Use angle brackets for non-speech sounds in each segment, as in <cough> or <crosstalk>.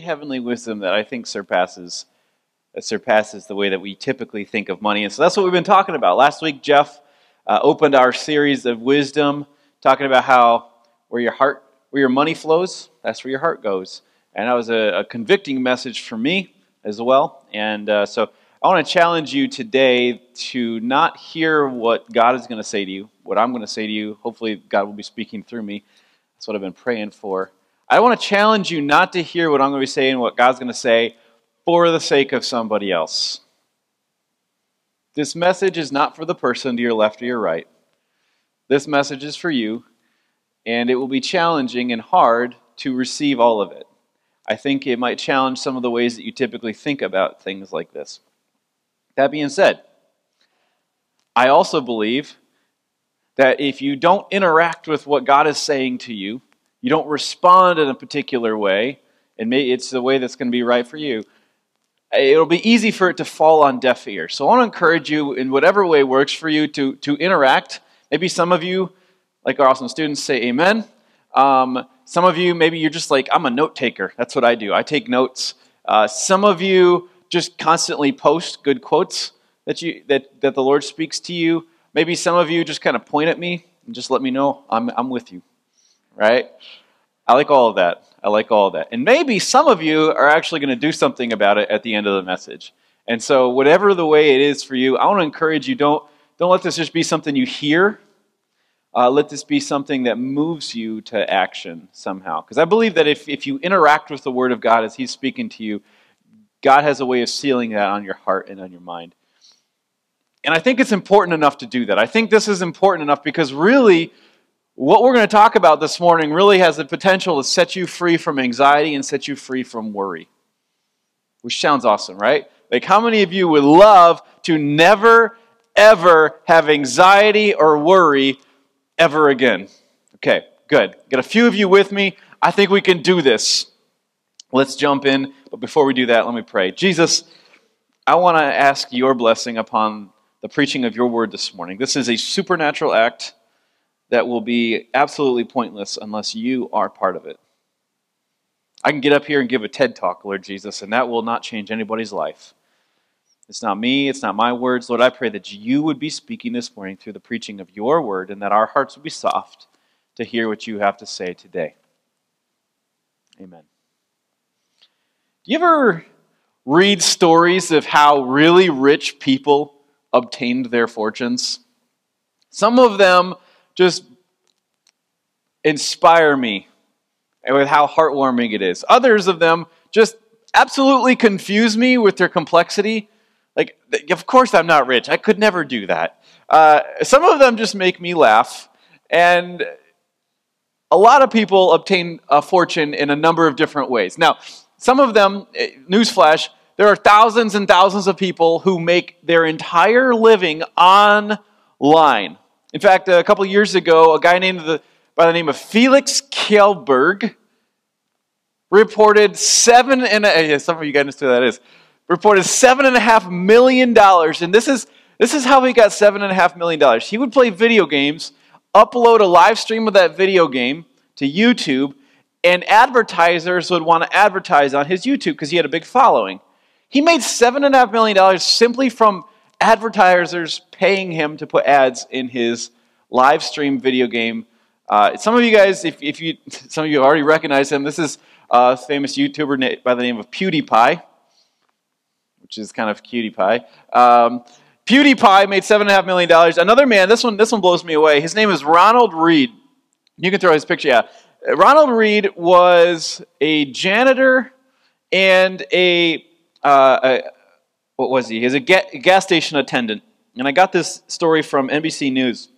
heavenly wisdom that I think surpasses that surpasses the way that we typically think of money. And so that's what we've been talking about. Last week, Jeff uh, opened our series of wisdom, talking about how where your heart, where your money flows, that's where your heart goes. And that was a, a convicting message for me as well. And uh, so I want to challenge you today to not hear what God is going to say to you, what I'm going to say to you. Hopefully, God will be speaking through me. That's what I've been praying for. I want to challenge you not to hear what I'm going to be saying, and what God's going to say, for the sake of somebody else. This message is not for the person to your left or your right. This message is for you, and it will be challenging and hard to receive all of it. I think it might challenge some of the ways that you typically think about things like this. That being said, I also believe that if you don't interact with what God is saying to you, you don't respond in a particular way, and it's the way that's going to be right for you, it'll be easy for it to fall on deaf ears. So I want to encourage you, in whatever way works for you, to, to interact. Maybe some of you, like our awesome students, say amen. Um, some of you, maybe you're just like, I'm a note taker. That's what I do. I take notes. Uh, some of you just constantly post good quotes that, you, that, that the Lord speaks to you. Maybe some of you just kind of point at me and just let me know I'm, I'm with you right? I like all of that. I like all of that. And maybe some of you are actually going to do something about it at the end of the message. And so, whatever the way it is for you, I want to encourage you don't, don't let this just be something you hear. Uh, let this be something that moves you to action somehow. Because I believe that if, if you interact with the Word of God as He's speaking to you, God has a way of sealing that on your heart and on your mind. And I think it's important enough to do that. I think this is important enough because really, what we're going to talk about this morning really has the potential to set you free from anxiety and set you free from worry. Which sounds awesome, right? Like, how many of you would love to never, ever have anxiety or worry ever again? Okay, good. Got a few of you with me. I think we can do this. Let's jump in. But before we do that, let me pray. Jesus, I want to ask your blessing upon the preaching of your word this morning. This is a supernatural act that will be absolutely pointless unless you are part of it. I can get up here and give a TED talk, Lord Jesus, and that will not change anybody's life. It's not me, it's not my words. Lord, I pray that you would be speaking this morning through the preaching of your word and that our hearts would be soft to hear what you have to say today. Amen. Do you ever read stories of how really rich people obtained their fortunes? Some of them just inspire me with how heartwarming it is. Others of them just absolutely confuse me with their complexity. Like, of course, I'm not rich. I could never do that. Uh, some of them just make me laugh. And a lot of people obtain a fortune in a number of different ways. Now, some of them, eh, newsflash, there are thousands and thousands of people who make their entire living online. In fact, a couple years ago, a guy named the, by the name of Felix Kjellberg reported seven and a, some of you guys know who that is. Reported seven and a half million dollars, and this is this is how he got seven and a half million dollars. He would play video games, upload a live stream of that video game to YouTube, and advertisers would want to advertise on his YouTube because he had a big following. He made seven and a half million dollars simply from advertisers paying him to put ads in his live stream video game. Uh, some of you guys, if, if you, <laughs> some of you already recognize him, this is a famous YouTuber by the name of PewDiePie, which is kind of cutie pie. Um, PewDiePie made seven and a half million dollars. Another man, this one, this one blows me away. His name is Ronald Read. You can throw his picture. Yeah, Ronald Read was a janitor and a, uh, a what was he? He was a gas station attendant. And I got this story from NBC News.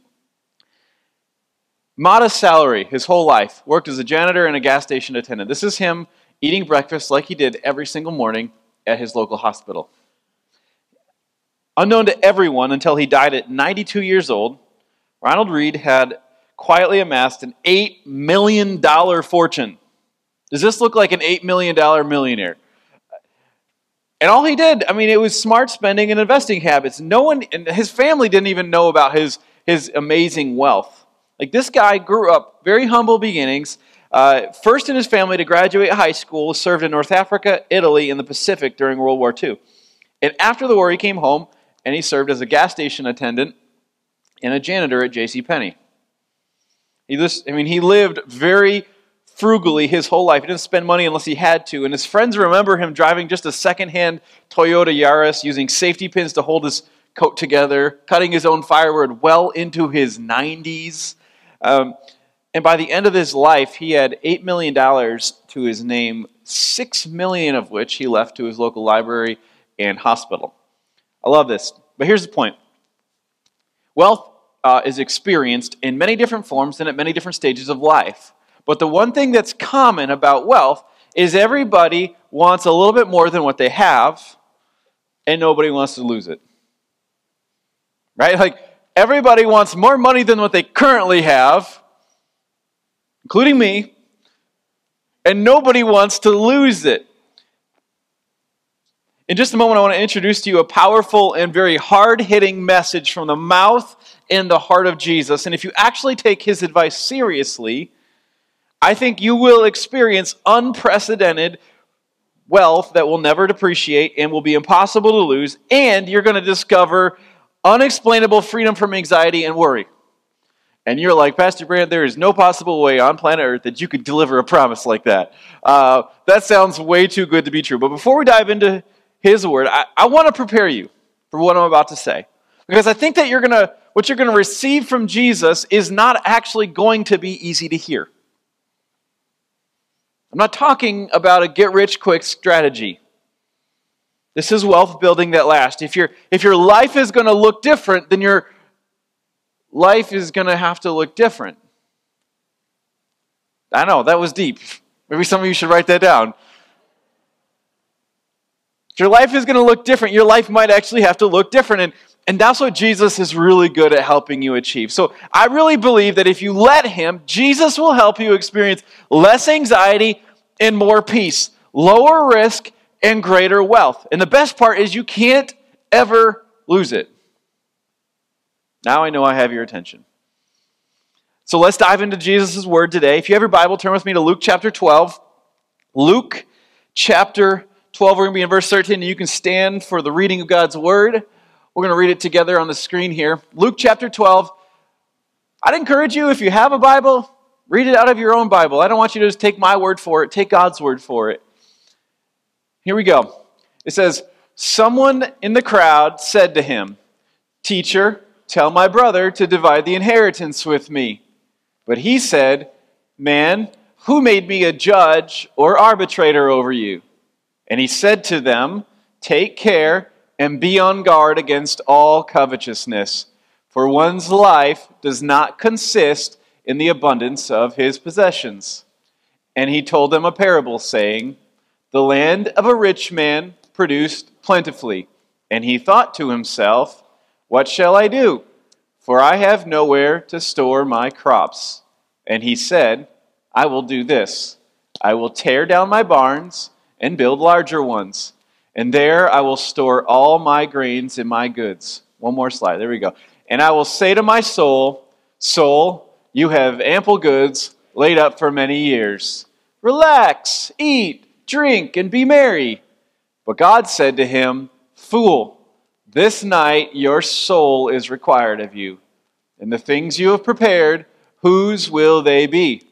Modest salary his whole life. Worked as a janitor and a gas station attendant. This is him eating breakfast like he did every single morning at his local hospital. Unknown to everyone until he died at 92 years old, Ronald Read had quietly amassed an $8 million fortune. Does this look like an $8 million millionaire? And all he did, I mean, it was smart spending and investing habits. No one, and his family didn't even know about his, his amazing wealth. Like this guy grew up very humble beginnings. Uh, first in his family to graduate high school, served in North Africa, Italy, and the Pacific during World War II. And after the war, he came home and he served as a gas station attendant and a janitor at J.C. Penney. He, I mean, he lived very frugally his whole life. He didn't spend money unless he had to. And his friends remember him driving just a secondhand Toyota Yaris, using safety pins to hold his coat together, cutting his own firewood well into his 90s. Um, and by the end of his life, he had $8 million to his name, 6 million of which he left to his local library and hospital. I love this. But here's the point wealth uh, is experienced in many different forms and at many different stages of life. But the one thing that's common about wealth is everybody wants a little bit more than what they have, and nobody wants to lose it. Right? Like, everybody wants more money than what they currently have, including me, and nobody wants to lose it. In just a moment, I want to introduce to you a powerful and very hard hitting message from the mouth and the heart of Jesus. And if you actually take his advice seriously, I think you will experience unprecedented wealth that will never depreciate and will be impossible to lose, and you're going to discover unexplainable freedom from anxiety and worry. And you're like, Pastor Brand, there is no possible way on planet Earth that you could deliver a promise like that. Uh, that sounds way too good to be true. But before we dive into His Word, I, I want to prepare you for what I'm about to say. Because I think that you're going to, what you're going to receive from Jesus is not actually going to be easy to hear. I'm not talking about a get rich quick strategy. This is wealth building that lasts. If, your if your life is going to look different, then your life is going to have to look different. I know, that was deep. Maybe some of you should write that down. If your life is going to look different, your life might actually have to look different. And, and that's what Jesus is really good at helping you achieve. So I really believe that if you let Him, Jesus will help you experience less anxiety and more peace, lower risk and greater wealth. And the best part is you can't ever lose it. Now I know I have your attention. So let's dive into Jesus' word today. If you have your Bible, turn with me to Luke chapter 12. Luke chapter 12, we're going to be in verse 13, and you can stand for the reading of God's word. We're going to read it together on the screen here. Luke chapter 12. I'd encourage you, if you have a Bible, read it out of your own Bible. I don't want you to just take my word for it, take God's word for it. Here we go. It says, Someone in the crowd said to him, Teacher, tell my brother to divide the inheritance with me. But he said, Man, who made me a judge or arbitrator over you? And he said to them, Take care and be on guard against all covetousness, for one's life does not consist in the abundance of his possessions. And he told them a parable, saying, The land of a rich man produced plentifully. And he thought to himself, What shall I do? For I have nowhere to store my crops. And he said, I will do this I will tear down my barns and build larger ones. And there I will store all my grains and my goods. One more slide. There we go. And I will say to my soul, Soul, you have ample goods laid up for many years. Relax, eat, drink, and be merry. But God said to him, Fool, this night your soul is required of you. And the things you have prepared, whose will they be?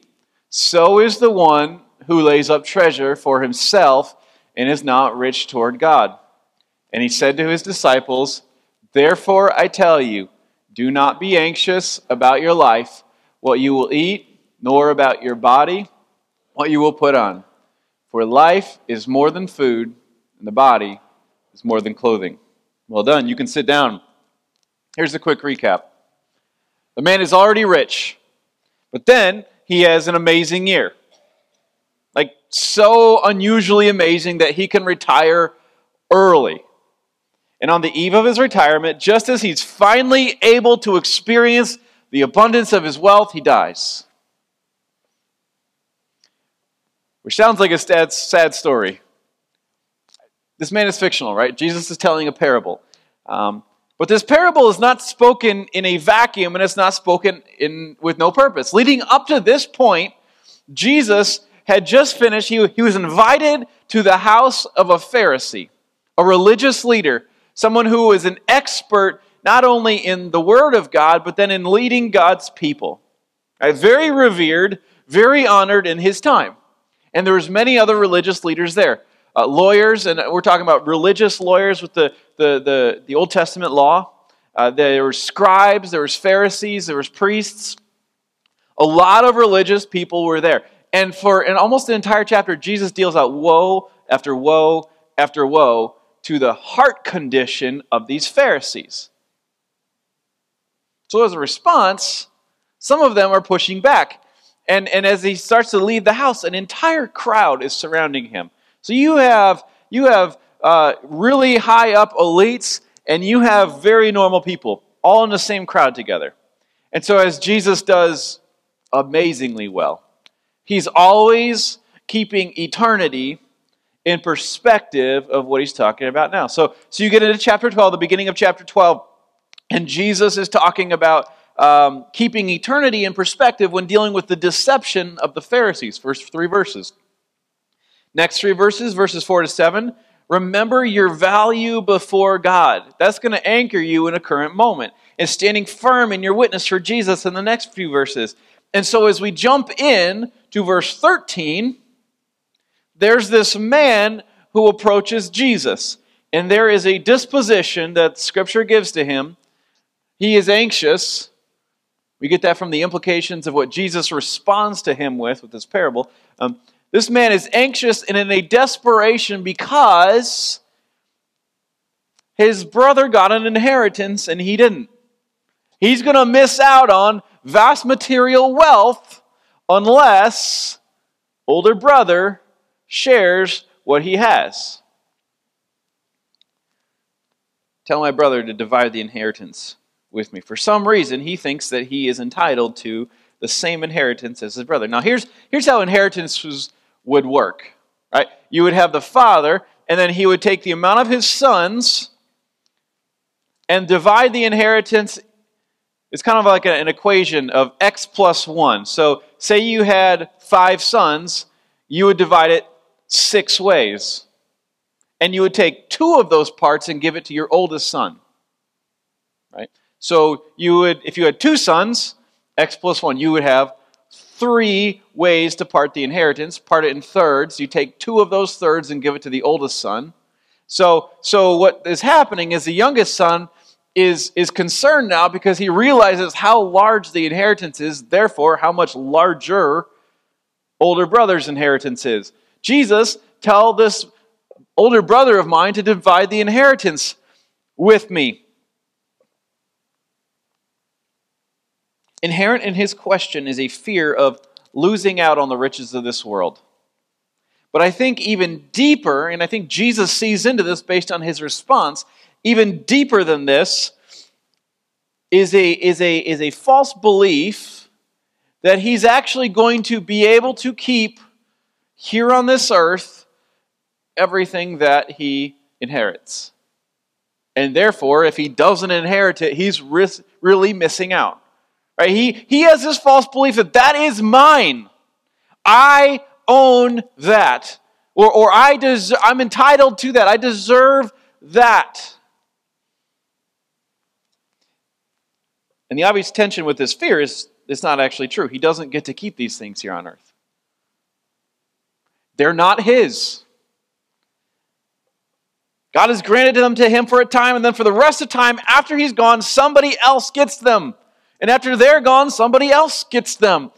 So is the one who lays up treasure for himself and is not rich toward God. And he said to his disciples, Therefore I tell you, do not be anxious about your life, what you will eat, nor about your body, what you will put on. For life is more than food, and the body is more than clothing. Well done. You can sit down. Here's a quick recap the man is already rich, but then he has an amazing year so unusually amazing that he can retire early. And on the eve of his retirement, just as he's finally able to experience the abundance of his wealth, he dies. Which sounds like a sad, sad story. This man is fictional, right? Jesus is telling a parable. Um, but this parable is not spoken in a vacuum and it's not spoken in, with no purpose. Leading up to this point, Jesus had just finished, he, he was invited to the house of a Pharisee, a religious leader, someone who was an expert not only in the Word of God, but then in leading God's people. Very revered, very honored in his time. And there was many other religious leaders there. Uh, lawyers, and we're talking about religious lawyers with the, the, the, the Old Testament law. Uh, there were scribes, there was Pharisees, there was priests. A lot of religious people were there. And for in almost the entire chapter, Jesus deals out woe after woe after woe to the heart condition of these Pharisees. So, as a response, some of them are pushing back. And, and as he starts to leave the house, an entire crowd is surrounding him. So, you have, you have uh, really high up elites, and you have very normal people, all in the same crowd together. And so, as Jesus does amazingly well, he's always keeping eternity in perspective of what he's talking about now. So, so you get into chapter 12, the beginning of chapter 12, and Jesus is talking about um, keeping eternity in perspective when dealing with the deception of the Pharisees. First three verses. Next three verses, verses 4 to 7. Remember your value before God. That's going to anchor you in a current moment. And standing firm in your witness for Jesus in the next few verses. And so as we jump in to verse 13, there's this man who approaches Jesus. And there is a disposition that Scripture gives to him he is anxious. We get that from the implications of what Jesus responds to him with, with this parable. Um, this man is anxious and in a desperation because his brother got an inheritance and he didn't. He's going to miss out on vast material wealth unless older brother shares what he has. Tell my brother to divide the inheritance with me. For some reason, he thinks that he is entitled to the same inheritance as his brother. Now, here's, here's how inheritances would work. Right? You would have the father, and then he would take the amount of his sons and divide the inheritance. It's kind of like an equation of x plus 1. So, say you had five sons, you would divide it six ways. And you would take two of those parts and give it to your oldest son. Right? So you would, if you had two sons, x plus one, you would have three ways to part the inheritance. Part it in thirds. You take two of those thirds and give it to the oldest son. So, so what is happening is the youngest son is, is concerned now because he realizes how large the inheritance is, therefore, how much larger older brother's inheritance is. Jesus, tell this older brother of mine to divide the inheritance with me. Inherent in his question is a fear of losing out on the riches of this world. But I think even deeper, and I think Jesus sees into this based on his response, even deeper than this is a, is a, is a false belief that he's actually going to be able to keep here on this earth everything that he inherits. And therefore, if he doesn't inherit it, he's really missing out. Right? He, he has this false belief that that is mine. I own that. Or, or I des- I'm entitled to that. I deserve that. And the obvious tension with this fear is it's not actually true. He doesn't get to keep these things here on earth. They're not his. God has granted them to him for a time, and then for the rest of time, after he's gone, somebody else gets them. And after they're gone, somebody else gets them.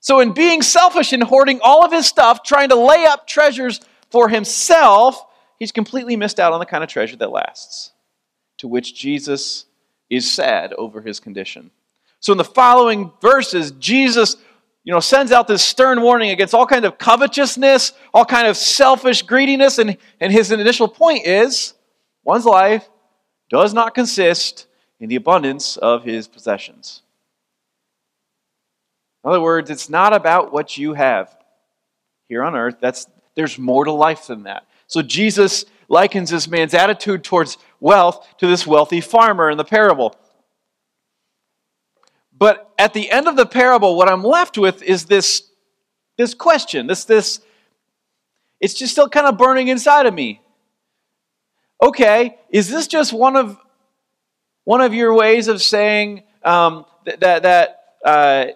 So, in being selfish and hoarding all of his stuff, trying to lay up treasures for himself, he's completely missed out on the kind of treasure that lasts, to which Jesus is sad over his condition. So, in the following verses, Jesus you know, sends out this stern warning against all kind of covetousness, all kind of selfish greediness, and, and his initial point is one's life does not consist in the abundance of his possessions. In other words, it's not about what you have here on earth. That's, there's more to life than that. So Jesus likens this man's attitude towards wealth to this wealthy farmer in the parable. But at the end of the parable, what I'm left with is this this question, this, this, it's just still kind of burning inside of me. Okay, is this just one of one of your ways of saying um, that that, that uh,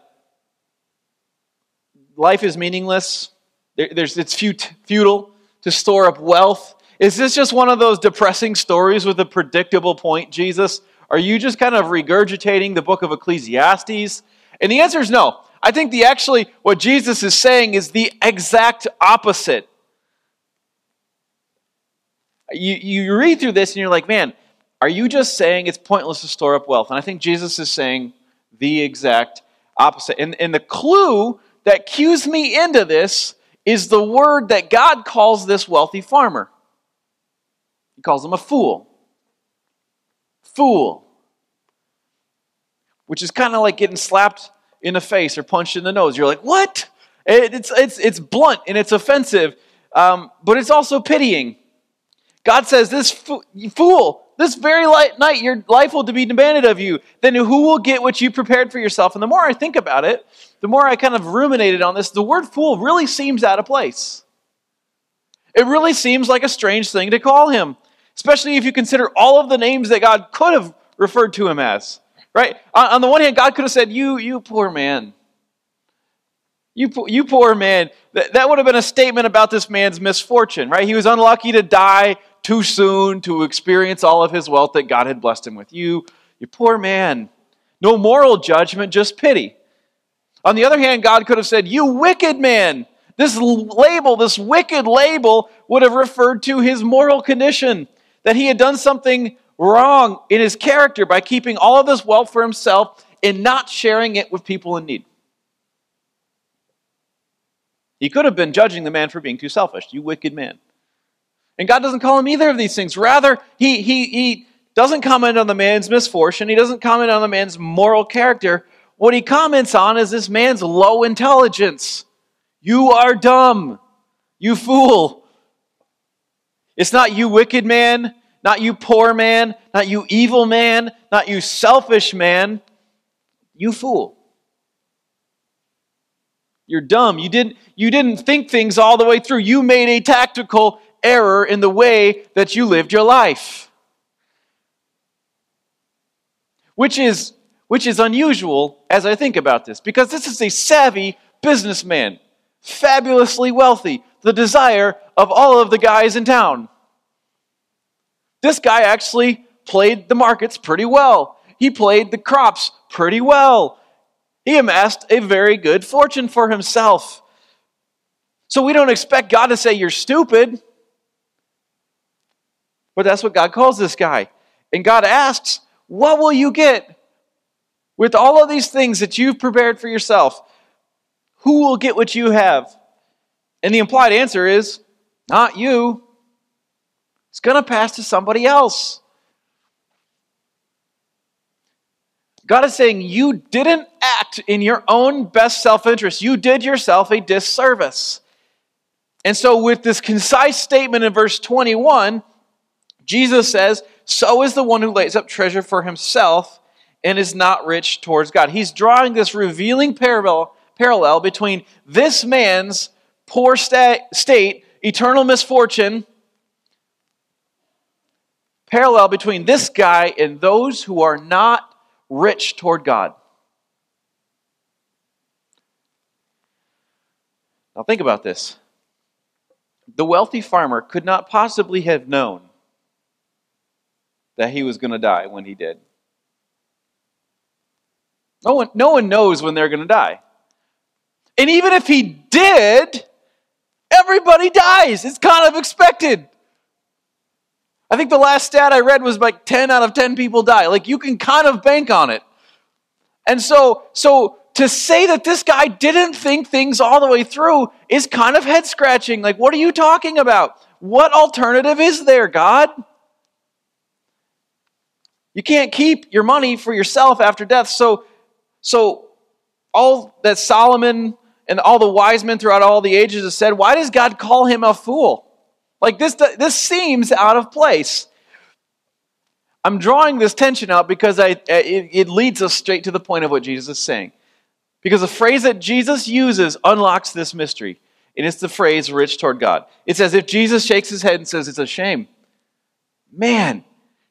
life is meaningless? There, there's it's futile to store up wealth. Is this just one of those depressing stories with a predictable point, Jesus? Are you just kind of regurgitating the book of Ecclesiastes? And the answer is no. I think the actually what Jesus is saying is the exact opposite. You, you read through this and you're like, man, are you just saying it's pointless to store up wealth? And I think Jesus is saying the exact opposite. And, and the clue that cues me into this is the word that God calls this wealthy farmer. He calls him a fool. Fool. Which is kind of like getting slapped in the face or punched in the nose. You're like, what? It's, it's, it's blunt and it's offensive, um, but it's also pitying. God says, This fool, this very light night, your life will be demanded of you. Then who will get what you prepared for yourself? And the more I think about it, the more I kind of ruminated on this, the word fool really seems out of place. It really seems like a strange thing to call him, especially if you consider all of the names that God could have referred to him as. Right? On, the one hand, God could have said, You, you poor man. You, you poor man. That, that would have been a statement about this man's misfortune, right? He was unlucky to die too soon to experience all of his wealth that God had blessed him with. You, you poor man. No moral judgment, just pity. On the other hand, God could have said, You wicked man. This label, this wicked label, would have referred to his moral condition, that he had done something wrong in his character by keeping all of this wealth for himself and not sharing it with people in need. He could have been judging the man for being too selfish. You wicked man. And God doesn't call him either of these things. Rather, he, he, he doesn't comment on the man's misfortune, he doesn't comment on the man's moral character. What he comments on is this man's low intelligence. You are dumb. You fool. It's not you wicked man. Not you poor man, not you evil man, not you selfish man. You fool. You're dumb. You didn't, you didn't think things all the way through. You made a tactical error in the way that you lived your life. Which is, which is unusual as I think about this, because this is a savvy businessman, fabulously wealthy, the desire of all of the guys in town. This guy actually played the markets pretty well. He played the crops pretty well. He amassed a very good fortune for himself. So we don't expect God to say, You're stupid. But that's what God calls this guy. And God asks, What will you get with all of these things that you've prepared for yourself? Who will get what you have? And the implied answer is, Not you. It's going to pass to somebody else. God is saying you didn't act in your own best self interest. You did yourself a disservice. And so, with this concise statement in verse 21, Jesus says, So is the one who lays up treasure for himself and is not rich towards God. He's drawing this revealing parallel, parallel between this man's poor sta- state, eternal misfortune, parallel between this guy and those who are not rich toward God. Now, think about this. The wealthy farmer could not possibly have known that he was going to die when he did. No one, no one knows when they're going to die. And even if he did, everybody dies. It's kind of expected. I think the last stat I read was like 10 out of 10 people die. Like you can kind of bank on it. And so, so to say that this guy didn't think things all the way through is kind of head scratching. Like, what are you talking about? What alternative is there, God? You can't keep your money for yourself after death. So, so all that Solomon and all the wise men throughout all the ages have said, why does God call him a fool? Like this, this seems out of place. I'm drawing this tension out because I, it, it leads us straight to the point of what Jesus is saying. Because the phrase that Jesus uses unlocks this mystery. And it's the phrase rich toward God. It's as if Jesus shakes his head and says, It's a shame. Man,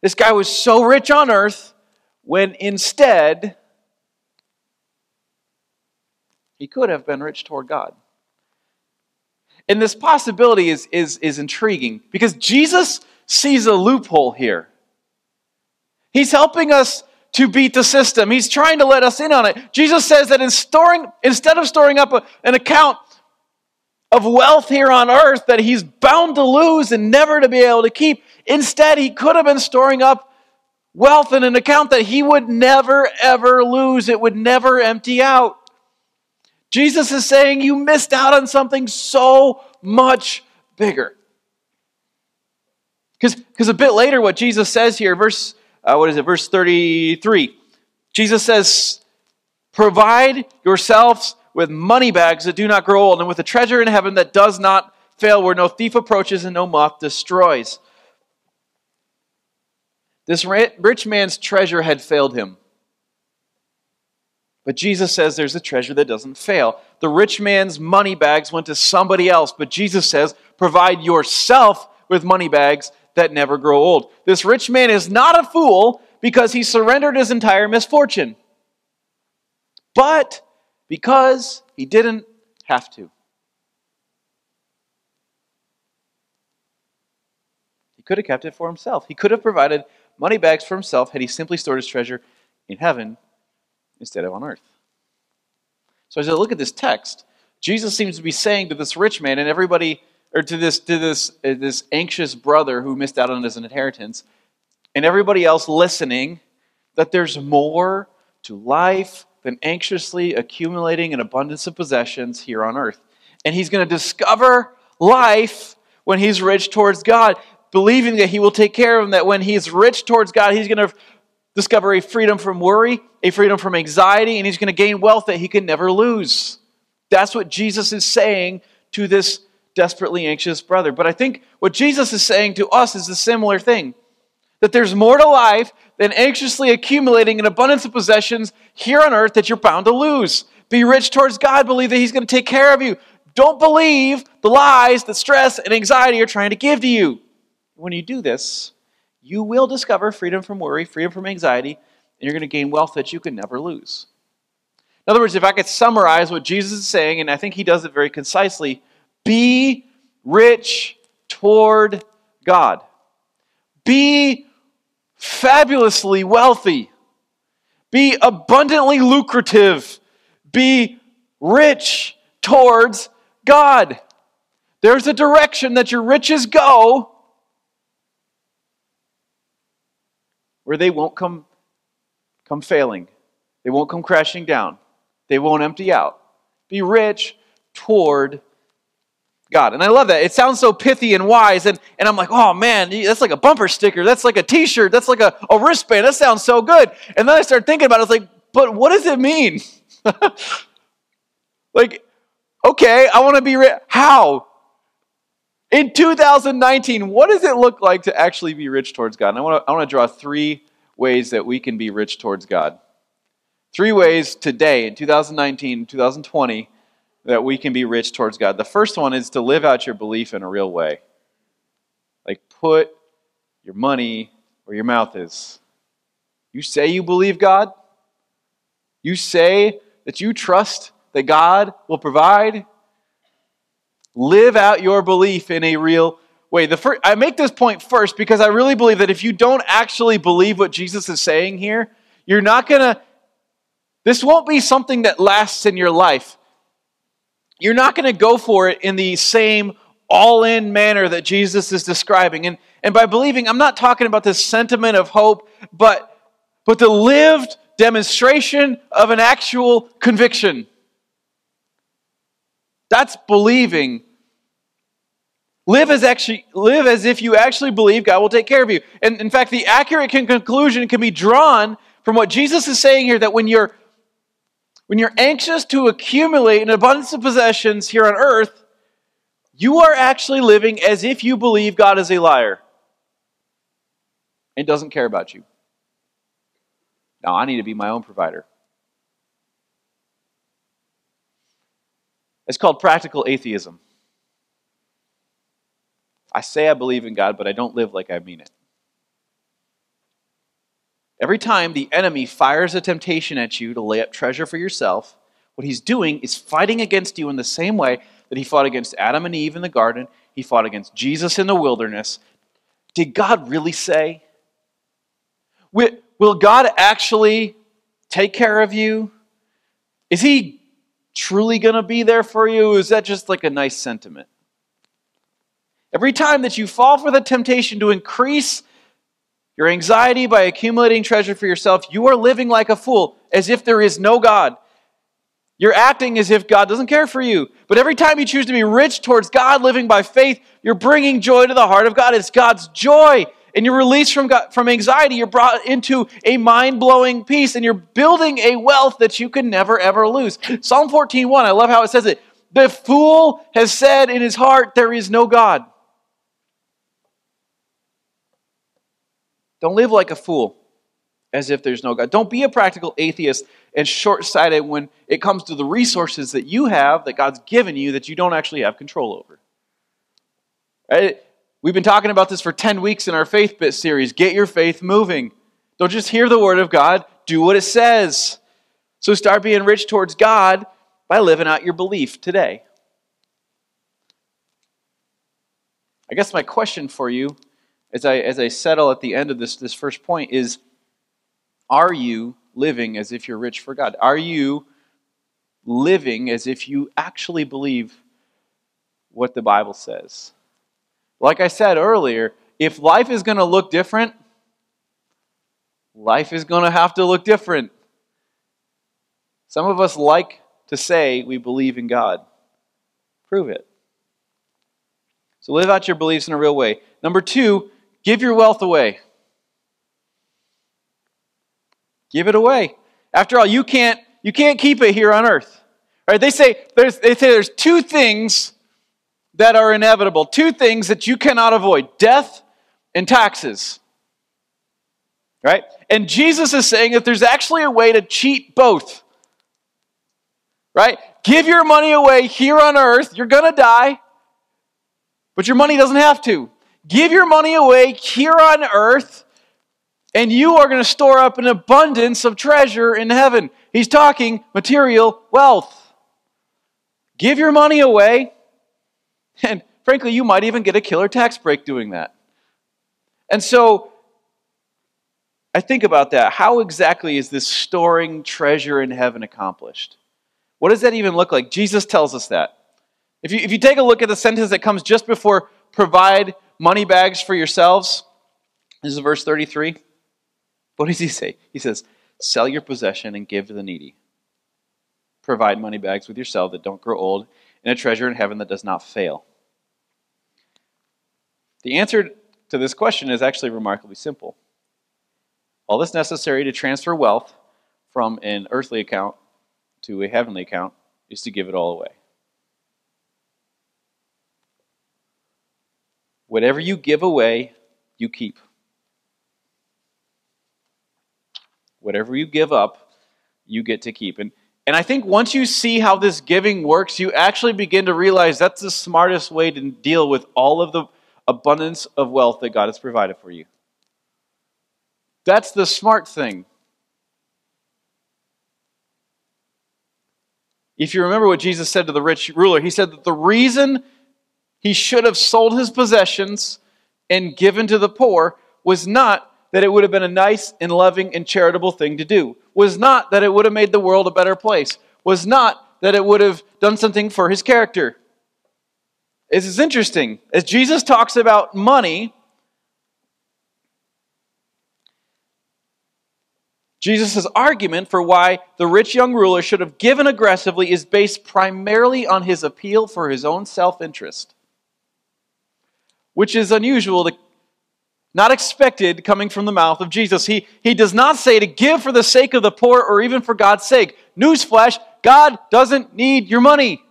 this guy was so rich on earth when instead he could have been rich toward God. And this possibility is, is, is intriguing because Jesus sees a loophole here. He's helping us to beat the system. He's trying to let us in on it. Jesus says that in storing, instead of storing up a, an account of wealth here on earth that he's bound to lose and never to be able to keep, instead, he could have been storing up wealth in an account that he would never, ever lose. It would never empty out. Jesus is saying you missed out on something so much bigger. Because a bit later, what Jesus says here, verse uh, what is it, verse 33. Jesus says, Provide yourselves with money bags that do not grow old, and with a treasure in heaven that does not fail, where no thief approaches and no moth destroys. This rich man's treasure had failed him. But Jesus says there's a treasure that doesn't fail. The rich man's money bags went to somebody else, but Jesus says, provide yourself with money bags that never grow old. This rich man is not a fool because he surrendered his entire misfortune, but because he didn't have to. He could have kept it for himself. He could have provided money bags for himself had he simply stored his treasure in heaven instead of on earth. So as I look at this text, Jesus seems to be saying to this rich man and everybody or to this to this uh, this anxious brother who missed out on his inheritance and everybody else listening that there's more to life than anxiously accumulating an abundance of possessions here on earth and he's going to discover life when he's rich towards God believing that he will take care of him that when he's rich towards God he's going to discover a freedom from worry a freedom from anxiety and he's going to gain wealth that he can never lose that's what Jesus is saying to this desperately anxious brother. But I think what Jesus is saying to us is a similar thing that there's more to life than anxiously accumulating an abundance of possessions here on earth that you're bound to lose. Be rich towards God, believe that He's going to take care of you. Don't believe the lies that stress and anxiety are trying to give to you. When you do this, you will discover freedom from worry, freedom from anxiety, and you're going to gain wealth that you can never lose. In other words, if I could summarize what Jesus is saying, and I think he does it very concisely, be rich toward God. Be fabulously wealthy. Be abundantly lucrative. Be rich towards God. There's a direction that your riches go where they won't come, come failing. They won't come crashing down. They won't empty out. Be rich toward God. And I love that. It sounds so pithy and wise. And, and I'm like, oh man, that's like a bumper sticker. That's like a t shirt. That's like a, a wristband. That sounds so good. And then I start thinking about it. It's like, but what does it mean? <laughs> like, okay, I want to be rich. How? In 2019, what does it look like to actually be rich towards God? And I want to, I want to draw three ways that we can be rich towards God. Three ways today, in 2019, 2020, that we can be rich towards God. The first one is to live out your belief in a real way. Like put your money where your mouth is. You say you believe God? You say that you trust that God will provide? Live out your belief in a real way. The first, I make this point first because I really believe that if you don't actually believe what Jesus is saying here, you're not going to, this won't be something that lasts in your life you're not going to go for it in the same all in manner that Jesus is describing. And, and by believing, I'm not talking about this sentiment of hope, but, but the lived demonstration of an actual conviction. That's believing. Live as, actually, live as if you actually believe God will take care of you. And in fact, the accurate conclusion can be drawn from what Jesus is saying here that when you're when you're anxious to accumulate an abundance of possessions here on earth, you are actually living as if you believe God is a liar and doesn't care about you. Now, I need to be my own provider. It's called practical atheism. I say I believe in God, but I don't live like I mean it. Every time the enemy fires a temptation at you to lay up treasure for yourself, what he's doing is fighting against you in the same way that he fought against Adam and Eve in the garden, he fought against Jesus in the wilderness. Did God really say? Will God actually take care of you? Is he truly going to be there for you? is that just like a nice sentiment? Every time that you fall for the temptation to increase your anxiety by accumulating treasure for yourself, you are living like a fool, as if there is no God. You're acting as if God doesn't care for you. But every time you choose to be rich towards God, living by faith, you're bringing joy to the heart of God. It's God's joy. And you're released from, God, from anxiety. You're brought into a mind blowing peace. And you're building a wealth that you can never, ever lose. Psalm 14:1, I love how it says it. The fool has said in his heart, There is no God. Don't live like a fool as if there's no God. Don't be a practical atheist and short sighted when it comes to the resources that you have, that God's given you, that you don't actually have control over. Right? We've been talking about this for 10 weeks in our Faith Bit series. Get your faith moving. Don't just hear the Word of God, do what it says. So start being rich towards God by living out your belief today. I guess my question for you as I, as I settle at the end of this, this first point is Are you living as if you're rich for God? Are you living as if you actually believe what the Bible says? Like I said earlier, if life is going to look different, life is going to have to look different. Some of us like to say we believe in God. Prove it. So live out your beliefs in a real way. Number two, Give your wealth away. Give it away. After all, you can't you can't keep it here on earth. Right? They say there's they say there's two things that are inevitable, two things that you cannot avoid: death and taxes. Right? And Jesus is saying that there's actually a way to cheat both. Right? Give your money away here on earth. You're going to die, but your money doesn't have to. Give your money away here on earth, and you are going to store up an abundance of treasure in heaven. He's talking material wealth. Give your money away, <laughs> and frankly, you might even get a killer tax break doing that. And so, I think about that. How exactly is this storing treasure in heaven accomplished? What does that even look like? Jesus tells us that. If you, if you take a look at the sentence that comes just before provide money bags for yourselves. This is verse 33. What does he say? He says, Sell your possession and give to the needy. Provide money bags with yourself that don't grow old, and a treasure in heaven that does not fail. The answer to this question is actually remarkably simple. All that's necessary to transfer wealth from an earthly account to a heavenly account is to give it all away. Whatever you give away, you keep. Whatever you give up, you get to keep. And, and I think once you see how this giving works, you actually begin to realize that's the smartest way to deal with all of the abundance of wealth that God has provided for you. That's the smart thing. If you remember what Jesus said to the rich ruler, he said that the reason he should have sold his possessions and given to the poor was not that it would have been a nice and loving and charitable thing to do, was not that it would have made the world a better place, was not that it would have done something for his character. This is interesting. As Jesus talks about money, Jesus' argument for why the rich young ruler should have given aggressively is based primarily on his appeal for his own self interest which is unusual to not expected coming from the mouth of Jesus. He, he does not say to give for the sake of the poor or even for God's sake. Newsflash, God doesn't need your money.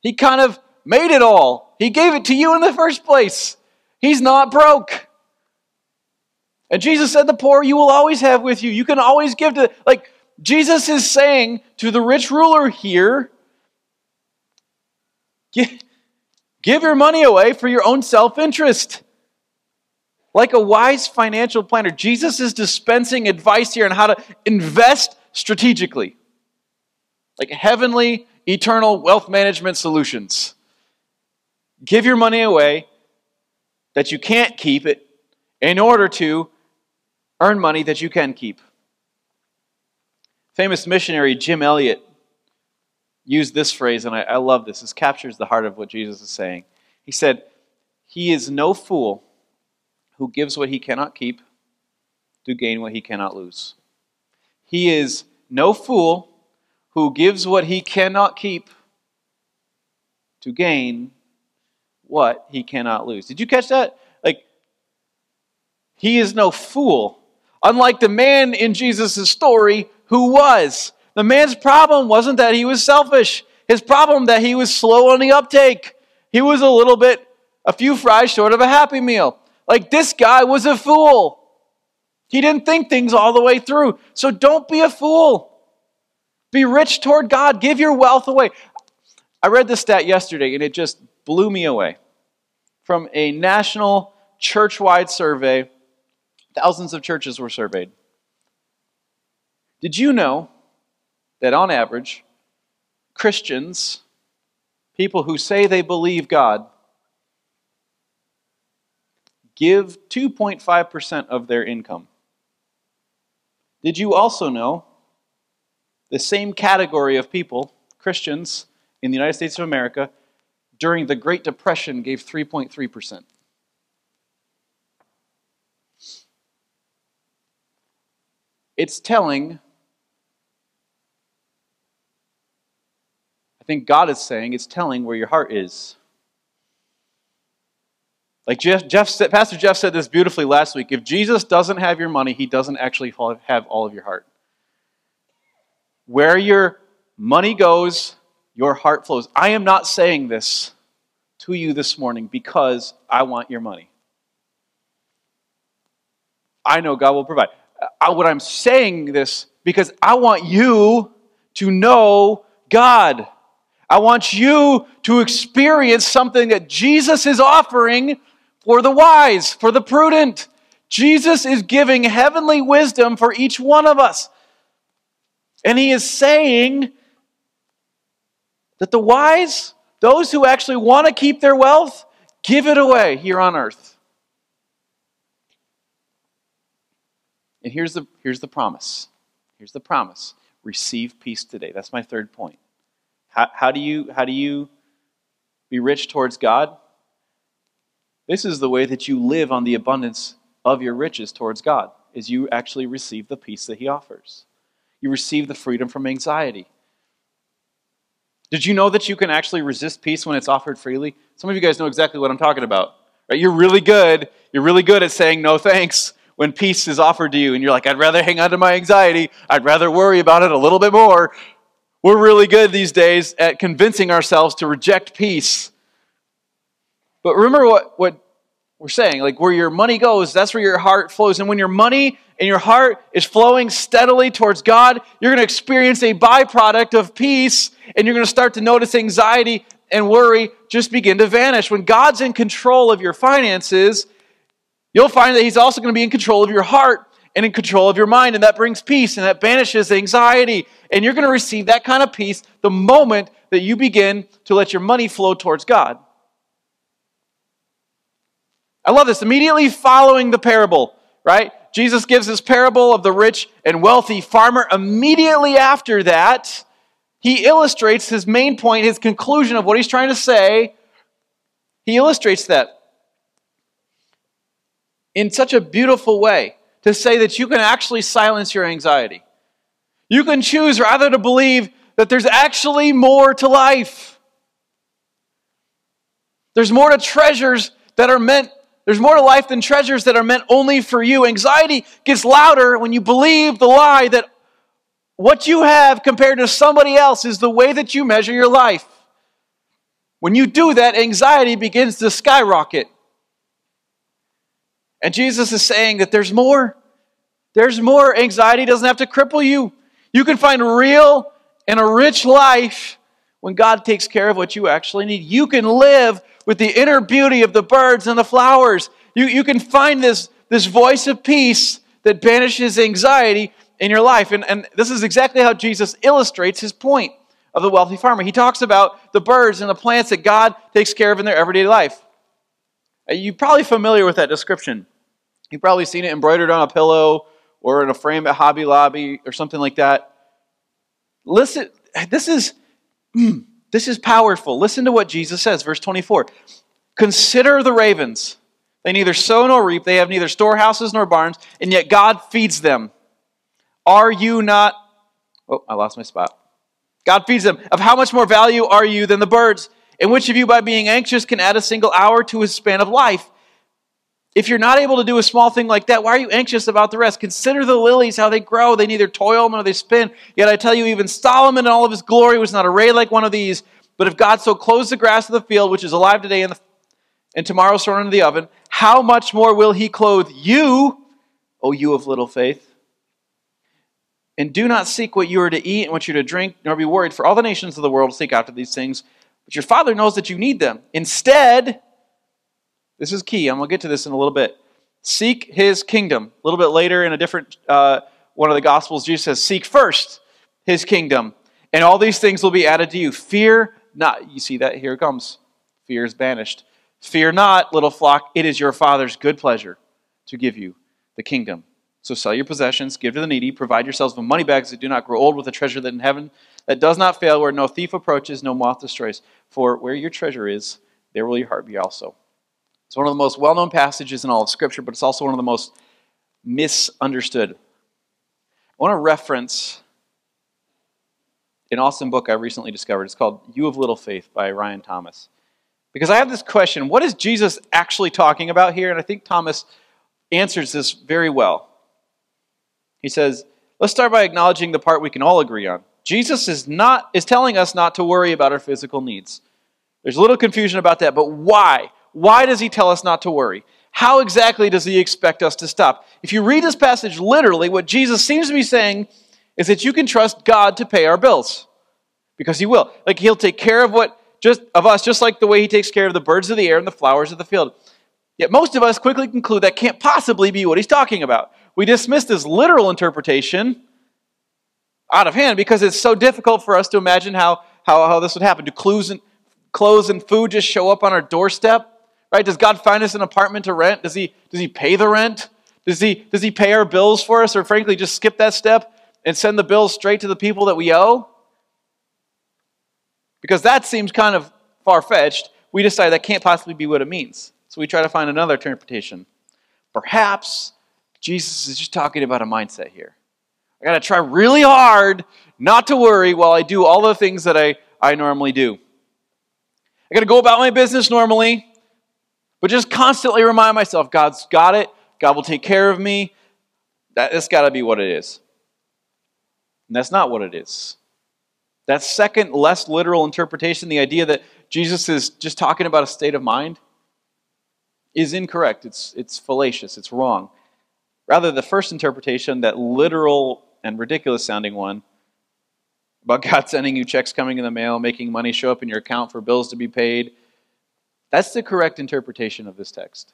He kind of made it all. He gave it to you in the first place. He's not broke. And Jesus said, The poor you will always have with you. You can always give to, like, Jesus is saying to the rich ruler here, Give, give your money away for your own self interest. Like a wise financial planner, Jesus is dispensing advice here on how to invest strategically. Like heavenly, eternal wealth management solutions. Give your money away that you can't keep it in order to earn money that you can keep. Famous missionary Jim Elliot used this phrase, and I, I love this. This captures the heart of what Jesus is saying. He said, He is no fool who gives what he cannot keep to gain what he cannot lose. He is no fool who gives what he cannot keep to gain what he cannot lose. Did you catch that? Like, he is no fool. Unlike the man in Jesus' story who was. The man's problem wasn't that he was selfish. His problem that he was slow on the uptake. He was a little bit, a few fries short of a happy meal. Like this guy was a fool. He didn't think things all the way through. So don't be a fool. Be rich toward God. Give your wealth away. I read this stat yesterday and it just blew me away. From a national church wide survey, thousands of churches were surveyed. Did you know that on average, Christians, people who say they believe God, give 2.5% of their income? Did you also know the same category of people, Christians in the United States of America, during the Great Depression gave 3.3%? It's telling I think God is saying it's telling where your heart is. Like Jeff, Jeff said, Pastor Jeff said this beautifully last week. If Jesus doesn't have your money, he doesn't actually have all of your heart. Where your money goes, your heart flows. I am not saying this to you this morning because I want your money. I know God will provide. I, what I'm saying this because I want you to know God. I want you to experience something that Jesus is offering for the wise, for the prudent. Jesus is giving heavenly wisdom for each one of us. And he is saying that the wise, those who actually want to keep their wealth, give it away here on earth. And here's the, here's the promise. Here's the promise. Receive peace today. That's my third point. How, how, do you, how do you be rich towards God? This is the way that you live on the abundance of your riches towards God, is you actually receive the peace that He offers. You receive the freedom from anxiety. Did you know that you can actually resist peace when it's offered freely? Some of you guys know exactly what I'm talking about. Right? You're really good. You're really good at saying no thanks when peace is offered to you, and you're like, I'd rather hang on to my anxiety. I'd rather worry about it a little bit more. We're really good these days at convincing ourselves to reject peace. But remember what, what we're saying like where your money goes, that's where your heart flows. And when your money and your heart is flowing steadily towards God, you're going to experience a byproduct of peace and you're going to start to notice anxiety and worry just begin to vanish. When God's in control of your finances, you'll find that He's also going to be in control of your heart and in control of your mind, and that brings peace and that banishes anxiety. And you're going to receive that kind of peace the moment that you begin to let your money flow towards God. I love this. Immediately following the parable, right? Jesus gives this parable of the rich and wealthy farmer. Immediately after that, he illustrates his main point, his conclusion of what he's trying to say. He illustrates that in such a beautiful way to say that you can actually silence your anxiety. You can choose rather to believe that there's actually more to life. There's more to treasures that are meant, there's more to life than treasures that are meant only for you. Anxiety gets louder when you believe the lie that what you have compared to somebody else is the way that you measure your life. When you do that, anxiety begins to skyrocket. And Jesus is saying that there's more. There's more. Anxiety doesn't have to cripple you. You can find real and a rich life when God takes care of what you actually need. You can live with the inner beauty of the birds and the flowers. You, you can find this, this voice of peace that banishes anxiety in your life. And, and this is exactly how Jesus illustrates his point of the wealthy farmer. He talks about the birds and the plants that God takes care of in their everyday life. Uh, you're probably familiar with that description. You've probably seen it embroidered on a pillow or in a frame at Hobby Lobby or something like that. Listen, this is <clears throat> this is powerful. Listen to what Jesus says, verse 24. Consider the ravens. They neither sow nor reap, they have neither storehouses nor barns, and yet God feeds them. Are you not Oh, I lost my spot. God feeds them. Of how much more value are you than the birds? And which of you, by being anxious, can add a single hour to his span of life? If you're not able to do a small thing like that, why are you anxious about the rest? Consider the lilies, how they grow. They neither toil nor they spin. Yet I tell you, even Solomon in all of his glory was not arrayed like one of these. But if God so clothes the grass of the field, which is alive today and, the, and tomorrow thrown into the oven, how much more will he clothe you, O you of little faith? And do not seek what you are to eat and what you are to drink, nor be worried, for all the nations of the world seek after these things. But your Father knows that you need them. Instead, this is key. I'm going to get to this in a little bit. Seek his kingdom. A little bit later in a different uh, one of the Gospels, Jesus says, Seek first his kingdom, and all these things will be added to you. Fear not. You see that? Here comes. Fear is banished. Fear not, little flock. It is your Father's good pleasure to give you the kingdom. So sell your possessions, give to the needy, provide yourselves with money bags that do not grow old, with a treasure that in heaven that does not fail, where no thief approaches, no moth destroys. For where your treasure is, there will your heart be also. It's one of the most well known passages in all of Scripture, but it's also one of the most misunderstood. I want to reference an awesome book I recently discovered. It's called You of Little Faith by Ryan Thomas. Because I have this question what is Jesus actually talking about here? And I think Thomas answers this very well. He says, Let's start by acknowledging the part we can all agree on. Jesus is not is telling us not to worry about our physical needs. There's a little confusion about that, but why? Why does he tell us not to worry? How exactly does he expect us to stop? If you read this passage literally, what Jesus seems to be saying is that you can trust God to pay our bills. Because he will. Like he'll take care of what just of us just like the way he takes care of the birds of the air and the flowers of the field. Yet most of us quickly conclude that can't possibly be what he's talking about. We dismiss this literal interpretation out of hand because it's so difficult for us to imagine how, how, how this would happen. Do clothes and, clothes and food just show up on our doorstep? Right? Does God find us an apartment to rent? Does he, does he pay the rent? Does he, does he pay our bills for us? Or frankly, just skip that step and send the bills straight to the people that we owe? Because that seems kind of far fetched. We decide that can't possibly be what it means. So we try to find another interpretation. Perhaps Jesus is just talking about a mindset here. I got to try really hard not to worry while I do all the things that I, I normally do. I got to go about my business normally. But just constantly remind myself God's got it, God will take care of me. That, that's got to be what it is. And that's not what it is. That second, less literal interpretation, the idea that Jesus is just talking about a state of mind, is incorrect. It's, it's fallacious. It's wrong. Rather, the first interpretation, that literal and ridiculous sounding one, about <laughs> God sending you checks coming in the mail, making money show up in your account for bills to be paid, that's the correct interpretation of this text.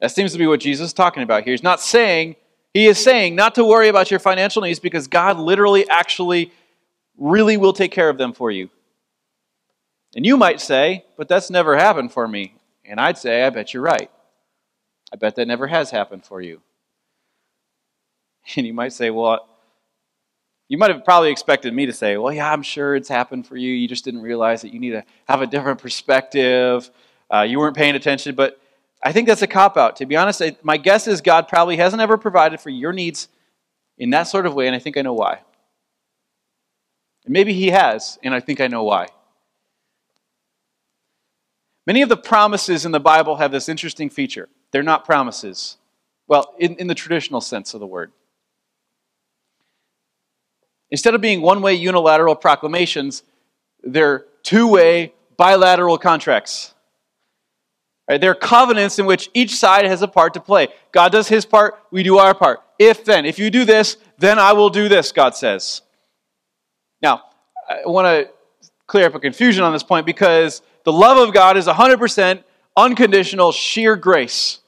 That seems to be what Jesus is talking about here. He's not saying, he is saying not to worry about your financial needs because God literally, actually, really will take care of them for you. And you might say, but that's never happened for me. And I'd say, I bet you're right. I bet that never has happened for you. <laughs> And you might say, well, you might have probably expected me to say, well, yeah, I'm sure it's happened for you. You just didn't realize that you need to have a different perspective. Uh, you weren't paying attention. But I think that's a cop out. To be honest, my guess is God probably hasn't ever provided for your needs in that sort of way, and I think I know why. And maybe He has, and I think I know why. Many of the promises in the Bible have this interesting feature. They're not promises. Well, in, in the traditional sense of the word. Instead of being one way unilateral proclamations, they're two way bilateral contracts. Right? They're covenants in which each side has a part to play. God does his part, we do our part. If then, if you do this, then I will do this, God says. Now, I want to clear up a confusion on this point because the love of God is 100% unconditional, sheer grace,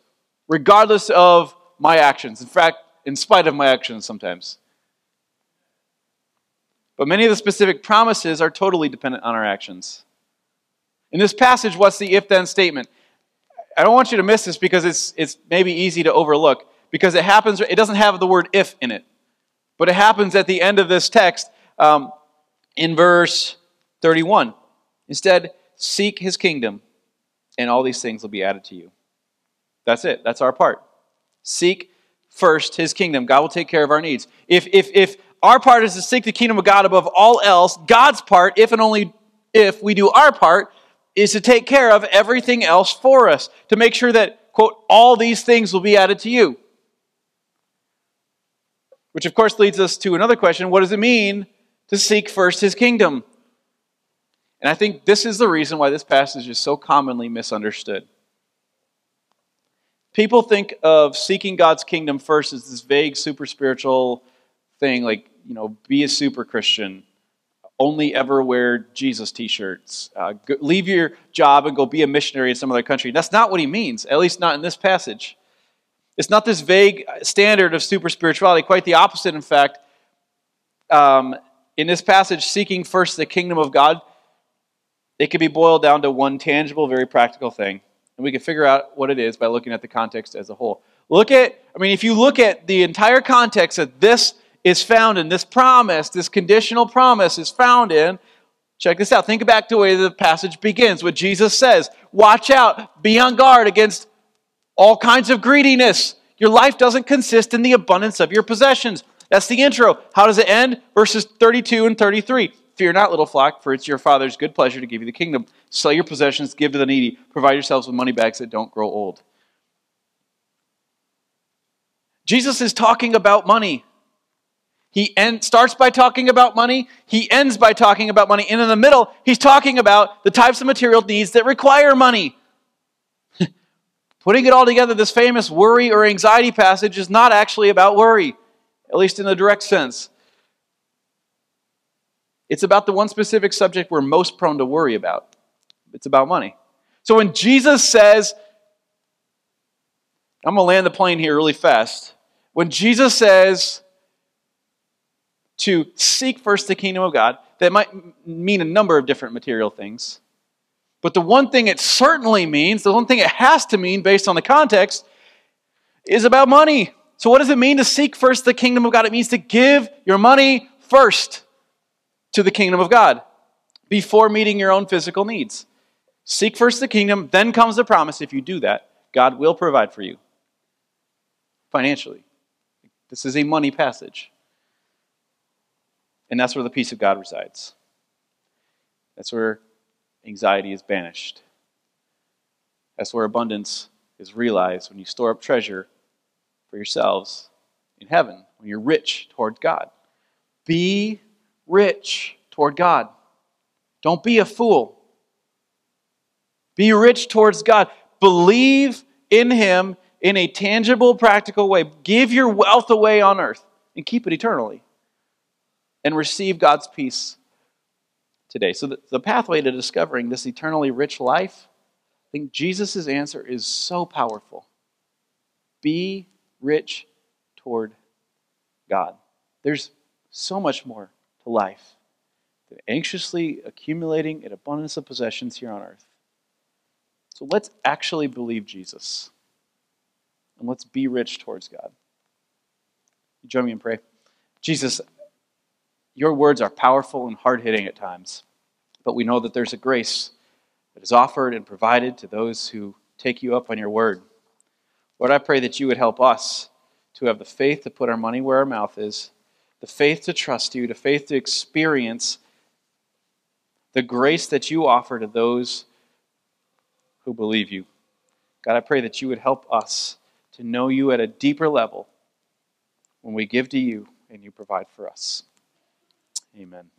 regardless of my actions. In fact, in spite of my actions sometimes. But many of the specific promises are totally dependent on our actions. In this passage, what's the if then statement? I don't want you to miss this because it's, it's maybe easy to overlook because it happens, it doesn't have the word if in it. But it happens at the end of this text um, in verse 31. Instead, seek his kingdom, and all these things will be added to you. That's it. That's our part. Seek first his kingdom. God will take care of our needs. If, if, if our part is to seek the kingdom of God above all else, God's part, if and only if we do our part, is to take care of everything else for us, to make sure that, quote, all these things will be added to you. Which, of course, leads us to another question what does it mean to seek first his kingdom? And I think this is the reason why this passage is so commonly misunderstood. People think of seeking God's kingdom first as this vague, super spiritual thing, like, you know, be a super Christian, only ever wear Jesus t shirts, uh, leave your job and go be a missionary in some other country. That's not what he means, at least not in this passage. It's not this vague standard of super spirituality, quite the opposite, in fact. Um, in this passage, seeking first the kingdom of God, it can be boiled down to one tangible, very practical thing. And we can figure out what it is by looking at the context as a whole. Look at, I mean, if you look at the entire context of this is found in, this promise, this conditional promise is found in, check this out. Think back to the way the passage begins, what Jesus says Watch out, be on guard against all kinds of greediness. Your life doesn't consist in the abundance of your possessions. That's the intro. How does it end? Verses 32 and 33. Fear not, little flock, for it's your Father's good pleasure to give you the kingdom. Sell your possessions, give to the needy, provide yourselves with money bags that don't grow old. Jesus is talking about money. He end, starts by talking about money. He ends by talking about money. And in the middle, he's talking about the types of material needs that require money. <laughs> Putting it all together, this famous worry or anxiety passage is not actually about worry, at least in the direct sense. It's about the one specific subject we're most prone to worry about. It's about money. So when Jesus says, I'm going to land the plane here really fast. When Jesus says to seek first the kingdom of God, that might mean a number of different material things. But the one thing it certainly means, the one thing it has to mean based on the context, is about money. So, what does it mean to seek first the kingdom of God? It means to give your money first to the kingdom of God before meeting your own physical needs. Seek first the kingdom, then comes the promise. If you do that, God will provide for you financially. This is a money passage. And that's where the peace of God resides. That's where anxiety is banished. That's where abundance is realized when you store up treasure for yourselves in heaven, when you're rich toward God. Be rich toward God. Don't be a fool. Be rich towards God. Believe in Him in a tangible, practical way. Give your wealth away on earth and keep it eternally. And receive God's peace today. So, the, the pathway to discovering this eternally rich life, I think Jesus' answer is so powerful. Be rich toward God. There's so much more to life than anxiously accumulating an abundance of possessions here on earth. So let's actually believe Jesus. And let's be rich towards God. You join me and pray. Jesus, your words are powerful and hard hitting at times, but we know that there's a grace that is offered and provided to those who take you up on your word. Lord, I pray that you would help us to have the faith to put our money where our mouth is, the faith to trust you, the faith to experience the grace that you offer to those who believe you. God, I pray that you would help us to know you at a deeper level when we give to you and you provide for us. Amen.